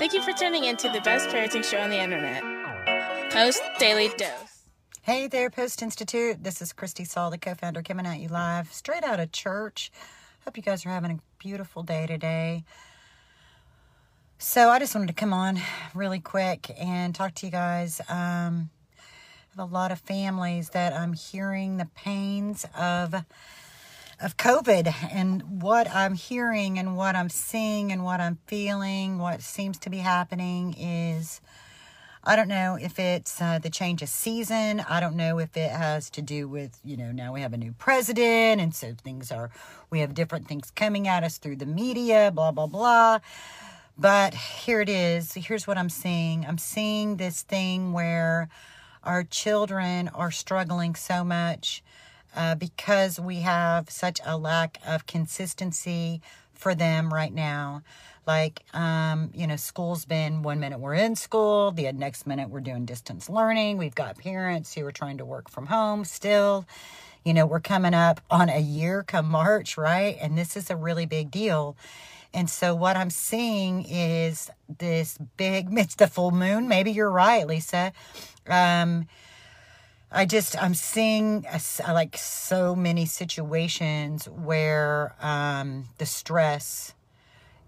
Thank you for tuning in to the best parenting show on the internet. Post Daily Dose. Hey there, Post Institute. This is Christy Saul, the co founder, coming at you live straight out of church. Hope you guys are having a beautiful day today. So, I just wanted to come on really quick and talk to you guys. Um, I have a lot of families that I'm hearing the pains of of COVID and what I'm hearing and what I'm seeing and what I'm feeling, what seems to be happening is I don't know if it's uh, the change of season. I don't know if it has to do with, you know, now we have a new president and so things are, we have different things coming at us through the media, blah, blah, blah. But here it is. Here's what I'm seeing I'm seeing this thing where our children are struggling so much uh, because we have such a lack of consistency for them right now. Like, um, you know, school's been one minute we're in school, the next minute we're doing distance learning. We've got parents who are trying to work from home still. You know, we're coming up on a year come March, right? And this is a really big deal. And so what I'm seeing is this big, it's the full moon. Maybe you're right, Lisa. Um, I just I'm seeing a, like so many situations where um, the stress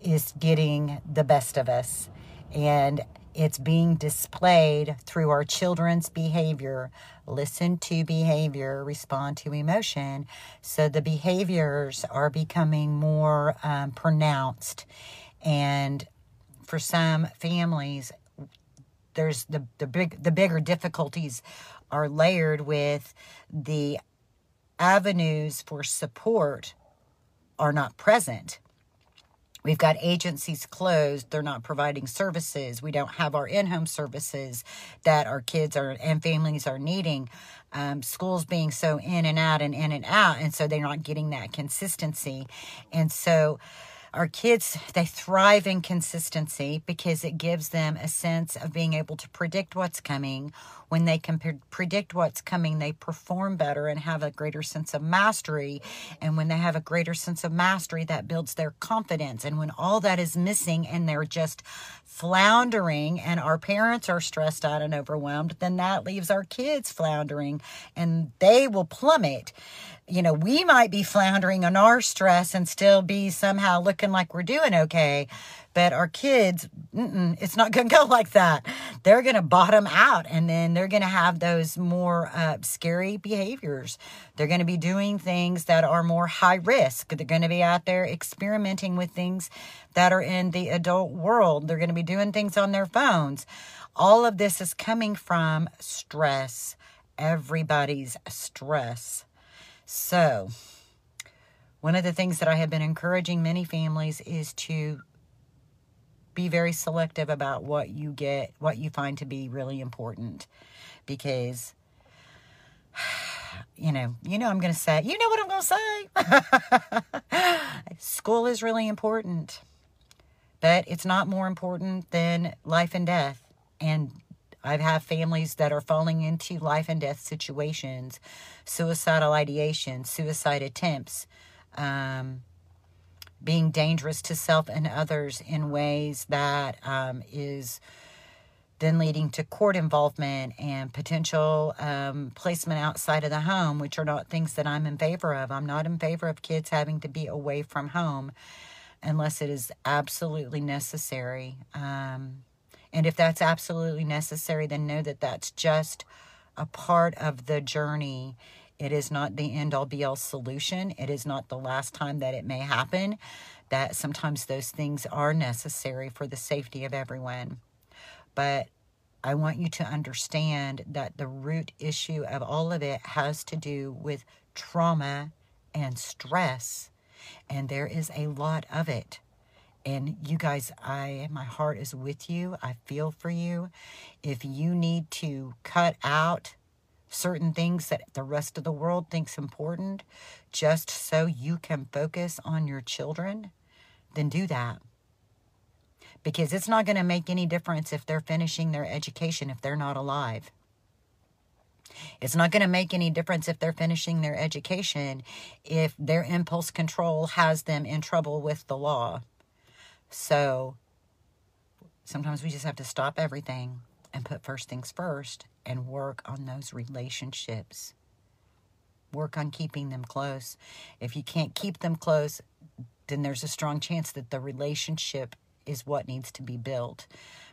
is getting the best of us, and it's being displayed through our children's behavior. Listen to behavior, respond to emotion. So the behaviors are becoming more um, pronounced, and for some families, there's the the big the bigger difficulties are layered with the avenues for support are not present. We've got agencies closed. They're not providing services. We don't have our in home services that our kids are and families are needing. Um, schools being so in and out and in and out. And so they're not getting that consistency. And so our kids they thrive in consistency because it gives them a sense of being able to predict what's coming. When they can pre- predict what's coming they perform better and have a greater sense of mastery. And when they have a greater sense of mastery that builds their confidence. And when all that is missing and they're just floundering and our parents are stressed out and overwhelmed then that leaves our kids floundering and they will plummet you know, we might be floundering on our stress and still be somehow looking like we're doing okay. But our kids, it's not going to go like that. They're going to bottom out and then they're going to have those more uh, scary behaviors. They're going to be doing things that are more high risk. They're going to be out there experimenting with things that are in the adult world. They're going to be doing things on their phones. All of this is coming from stress. Everybody's stress. So, one of the things that I have been encouraging many families is to be very selective about what you get, what you find to be really important. Because, you know, you know, I'm going to say, you know what I'm going to say. School is really important, but it's not more important than life and death. And I've had families that are falling into life and death situations, suicidal ideation, suicide attempts, um, being dangerous to self and others in ways that um, is then leading to court involvement and potential um, placement outside of the home, which are not things that I'm in favor of. I'm not in favor of kids having to be away from home unless it is absolutely necessary. Um, and if that's absolutely necessary, then know that that's just a part of the journey. It is not the end all be all solution. It is not the last time that it may happen. That sometimes those things are necessary for the safety of everyone. But I want you to understand that the root issue of all of it has to do with trauma and stress. And there is a lot of it. And you guys, I my heart is with you. I feel for you. If you need to cut out certain things that the rest of the world thinks important just so you can focus on your children, then do that. Because it's not going to make any difference if they're finishing their education if they're not alive. It's not going to make any difference if they're finishing their education if their impulse control has them in trouble with the law. So Sometimes we just have to stop everything and put first things first and work on those relationships. Work on keeping them close. If you can't keep them close, then there's a strong chance that the relationship is what needs to be built.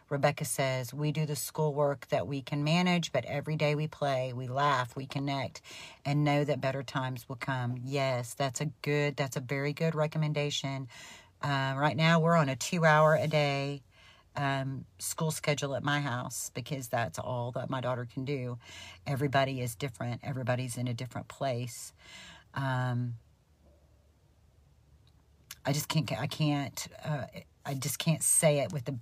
Rebecca says, We do the schoolwork that we can manage, but every day we play, we laugh, we connect, and know that better times will come. Yes, that's a good, that's a very good recommendation. Uh, right now, we're on a two hour a day um, school schedule at my house because that's all that my daughter can do. Everybody is different, everybody's in a different place. Um, I just can't, I can't, uh, I just can't say it with the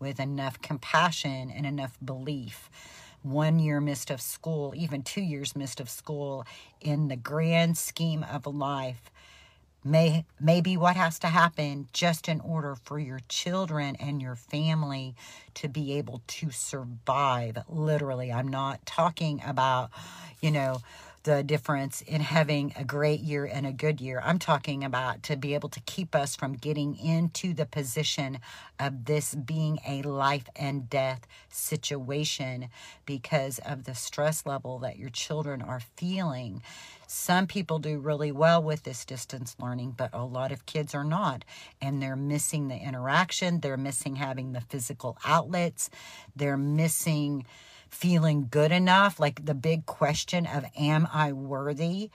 with enough compassion and enough belief. One year missed of school, even two years missed of school, in the grand scheme of life, may may be what has to happen just in order for your children and your family to be able to survive. Literally, I'm not talking about, you know the difference in having a great year and a good year. I'm talking about to be able to keep us from getting into the position of this being a life and death situation because of the stress level that your children are feeling. Some people do really well with this distance learning, but a lot of kids are not. And they're missing the interaction, they're missing having the physical outlets, they're missing feeling good enough like the big question of am i worthy?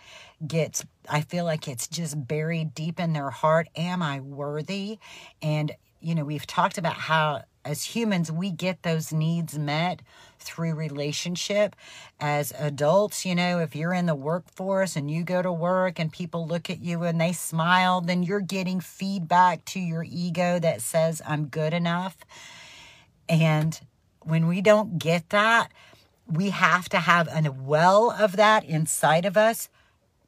gets i feel like it's just buried deep in their heart am i worthy? And you know we've talked about how as humans we get those needs met through relationship. As adults you know if you're in the workforce and you go to work and people look at you and they smile then you're getting feedback to your ego that says i'm good enough. And when we don't get that, we have to have a well of that inside of us.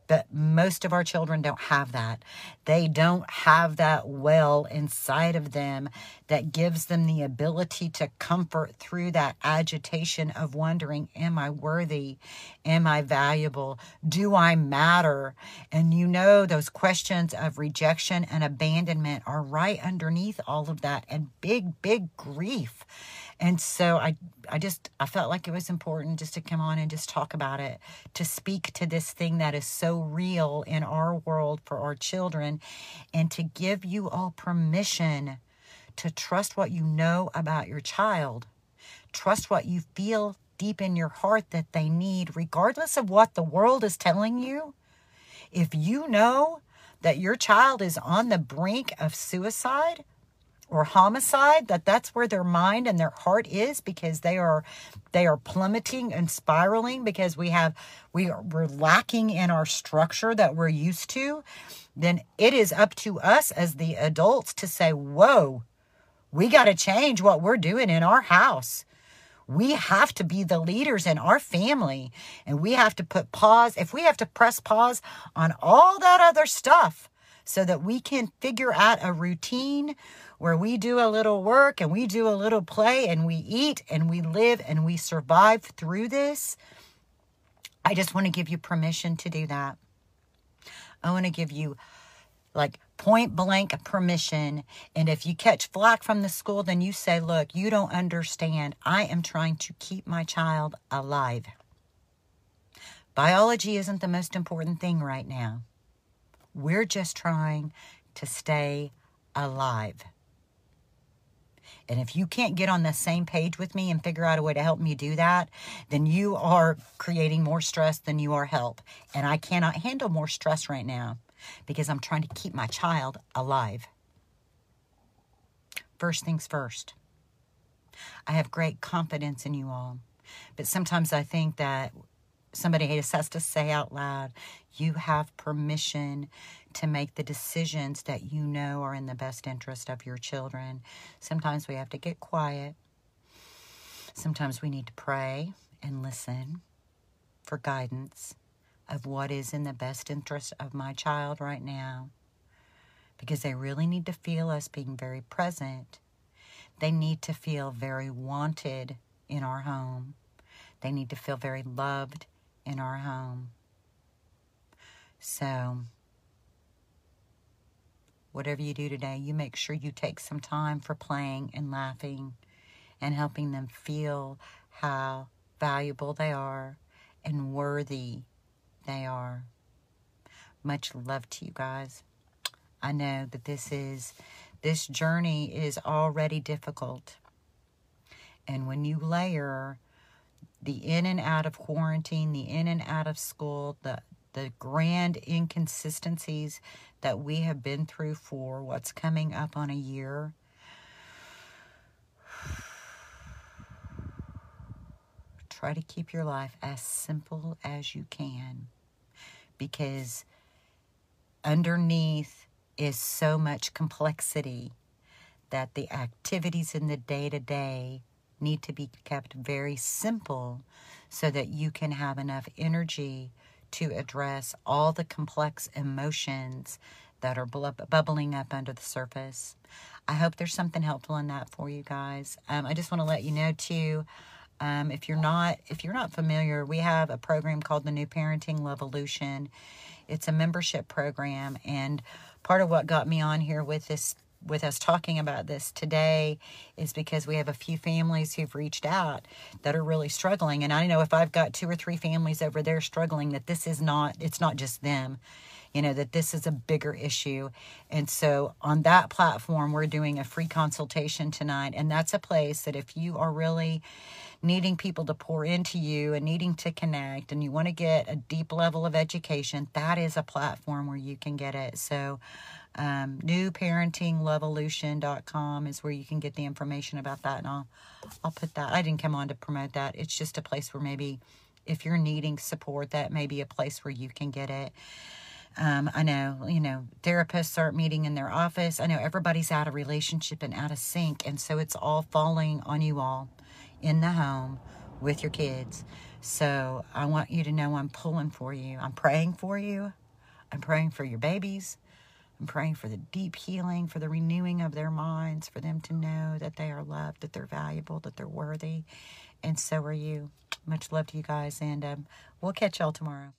But most of our children don't have that. They don't have that well inside of them that gives them the ability to comfort through that agitation of wondering, Am I worthy? Am I valuable? Do I matter? And you know, those questions of rejection and abandonment are right underneath all of that and big, big grief and so I I just I felt like it was important just to come on and just talk about it, to speak to this thing that is so real in our world for our children and to give you all permission to trust what you know about your child. Trust what you feel deep in your heart that they need regardless of what the world is telling you. If you know that your child is on the brink of suicide, or homicide that that's where their mind and their heart is because they are they are plummeting and spiraling because we have we are we're lacking in our structure that we're used to then it is up to us as the adults to say whoa we got to change what we're doing in our house. We have to be the leaders in our family and we have to put pause if we have to press pause on all that other stuff so that we can figure out a routine where we do a little work and we do a little play and we eat and we live and we survive through this. I just want to give you permission to do that. I want to give you like point blank permission. And if you catch flack from the school, then you say, Look, you don't understand. I am trying to keep my child alive. Biology isn't the most important thing right now. We're just trying to stay alive. And if you can't get on the same page with me and figure out a way to help me do that, then you are creating more stress than you are help. And I cannot handle more stress right now because I'm trying to keep my child alive. First things first. I have great confidence in you all. But sometimes I think that somebody just has to say out loud, you have permission to make the decisions that you know are in the best interest of your children. Sometimes we have to get quiet. Sometimes we need to pray and listen for guidance of what is in the best interest of my child right now. Because they really need to feel us being very present. They need to feel very wanted in our home. They need to feel very loved in our home. So, whatever you do today, you make sure you take some time for playing and laughing and helping them feel how valuable they are and worthy they are. Much love to you guys. I know that this is this journey is already difficult. And when you layer the in and out of quarantine, the in and out of school, the the grand inconsistencies that we have been through for what's coming up on a year. Try to keep your life as simple as you can because underneath is so much complexity that the activities in the day to day need to be kept very simple so that you can have enough energy to address all the complex emotions that are bubbling up under the surface. I hope there's something helpful in that for you guys. Um, I just want to let you know too. Um, if you're not if you're not familiar, we have a program called the New Parenting Levolution. It's a membership program, and part of what got me on here with this with us talking about this today is because we have a few families who've reached out that are really struggling. And i know if i've got two or three families over there struggling that this is not it's not just them you know that this is a bigger issue. And so on that platform we're doing a free consultation tonight. And that's a place that if you are really needing people to pour into you and needing to connect and you want to get a deep level of education that is a platform where you can get it. So um, newparentinglevolution.com is where you can get the information about that. And I'll I'll put that I didn't come on to promote that. It's just a place where maybe if you're needing support that may be a place where you can get it um, I know, you know, therapists aren't meeting in their office. I know everybody's out of relationship and out of sync. And so it's all falling on you all in the home with your kids. So I want you to know I'm pulling for you. I'm praying for you. I'm praying for your babies. I'm praying for the deep healing, for the renewing of their minds, for them to know that they are loved, that they're valuable, that they're worthy. And so are you. Much love to you guys. And um, we'll catch y'all tomorrow.